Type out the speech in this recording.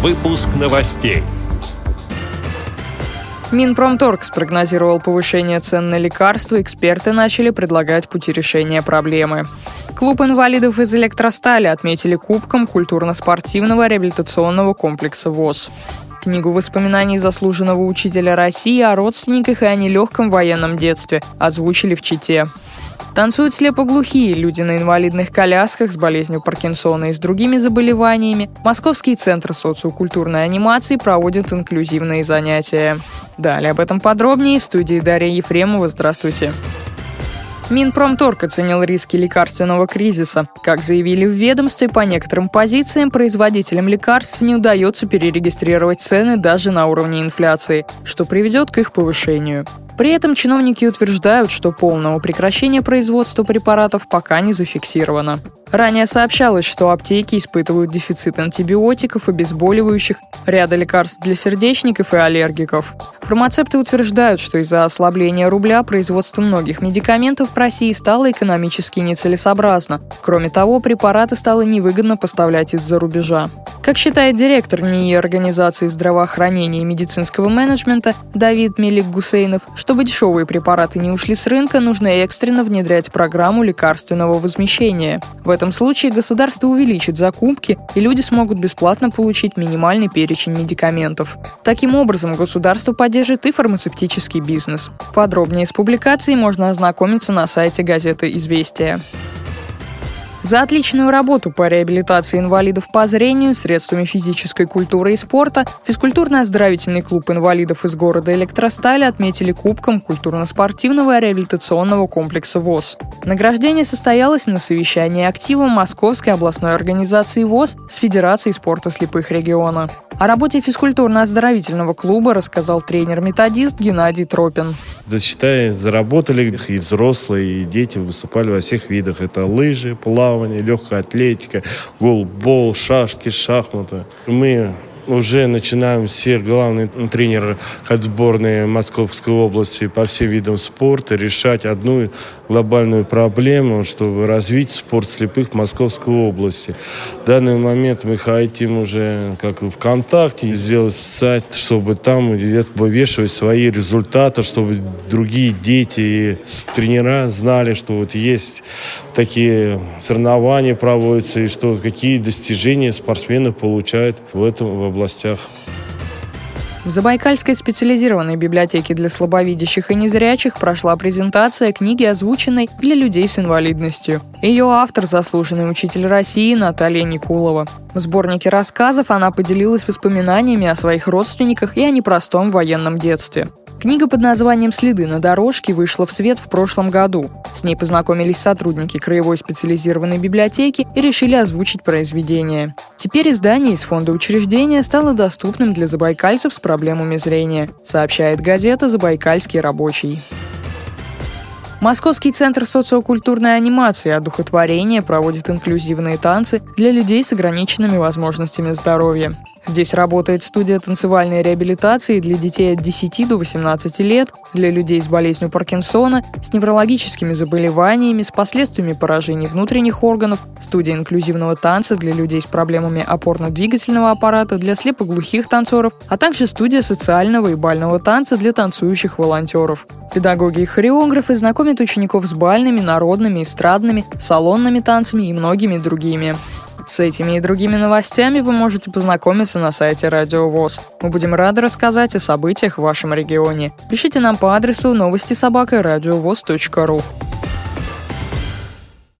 Выпуск новостей. Минпромторг спрогнозировал повышение цен на лекарства, эксперты начали предлагать пути решения проблемы. Клуб инвалидов из электростали отметили кубком культурно-спортивного реабилитационного комплекса ВОЗ. Книгу воспоминаний заслуженного учителя России о родственниках и о нелегком военном детстве озвучили в Чите. Танцуют слепоглухие люди на инвалидных колясках с болезнью Паркинсона и с другими заболеваниями. Московский центр социокультурной анимации проводит инклюзивные занятия. Далее об этом подробнее в студии Дарья Ефремова. Здравствуйте. Минпромторг оценил риски лекарственного кризиса. Как заявили в ведомстве, по некоторым позициям производителям лекарств не удается перерегистрировать цены даже на уровне инфляции, что приведет к их повышению. При этом чиновники утверждают, что полного прекращения производства препаратов пока не зафиксировано. Ранее сообщалось, что аптеки испытывают дефицит антибиотиков, обезболивающих, ряда лекарств для сердечников и аллергиков. Фармацевты утверждают, что из-за ослабления рубля производство многих медикаментов в России стало экономически нецелесообразно. Кроме того, препараты стало невыгодно поставлять из-за рубежа. Как считает директор НИИ Организации здравоохранения и медицинского менеджмента Давид Мелик Гусейнов, чтобы дешевые препараты не ушли с рынка, нужно экстренно внедрять программу лекарственного возмещения. В этом случае государство увеличит закупки, и люди смогут бесплатно получить минимальный перечень медикаментов. Таким образом, государство поддержит и фармацевтический бизнес. Подробнее с публикацией можно ознакомиться на сайте газеты «Известия». За отличную работу по реабилитации инвалидов по зрению средствами физической культуры и спорта физкультурно-оздоровительный клуб инвалидов из города Электростали отметили кубком культурно-спортивного реабилитационного комплекса ВОЗ. Награждение состоялось на совещании актива Московской областной организации ВОЗ с Федерацией спорта слепых региона. О работе физкультурно-оздоровительного клуба рассказал тренер-методист Геннадий Тропин. Да, считай, заработали и взрослые, и дети выступали во всех видах. Это лыжи, плавание, легкая атлетика, голбол, шашки, шахматы. Мы уже начинаем все главные тренеры от сборной Московской области по всем видам спорта решать одну глобальную проблему, чтобы развить спорт слепых в Московской области. В данный момент мы хотим уже как в ВКонтакте сделать сайт, чтобы там вывешивать свои результаты, чтобы другие дети и тренера знали, что вот есть такие соревнования проводятся и что какие достижения спортсмены получают в этом в областях. В Забайкальской специализированной библиотеке для слабовидящих и незрячих прошла презентация книги, озвученной для людей с инвалидностью. Ее автор – заслуженный учитель России Наталья Никулова. В сборнике рассказов она поделилась воспоминаниями о своих родственниках и о непростом военном детстве. Книга под названием «Следы на дорожке» вышла в свет в прошлом году. С ней познакомились сотрудники Краевой специализированной библиотеки и решили озвучить произведение. Теперь издание из фонда учреждения стало доступным для забайкальцев с проблемами зрения, сообщает газета «Забайкальский рабочий». Московский центр социокультурной анимации и одухотворения проводит инклюзивные танцы для людей с ограниченными возможностями здоровья. Здесь работает студия танцевальной реабилитации для детей от 10 до 18 лет, для людей с болезнью Паркинсона, с неврологическими заболеваниями, с последствиями поражений внутренних органов, студия инклюзивного танца для людей с проблемами опорно-двигательного аппарата, для слепоглухих танцоров, а также студия социального и бального танца для танцующих волонтеров. Педагоги и хореографы знакомят учеников с бальными, народными, эстрадными, салонными танцами и многими другими. С этими и другими новостями вы можете познакомиться на сайте Радио ВОЗ. Мы будем рады рассказать о событиях в вашем регионе. Пишите нам по адресу новости собака ру.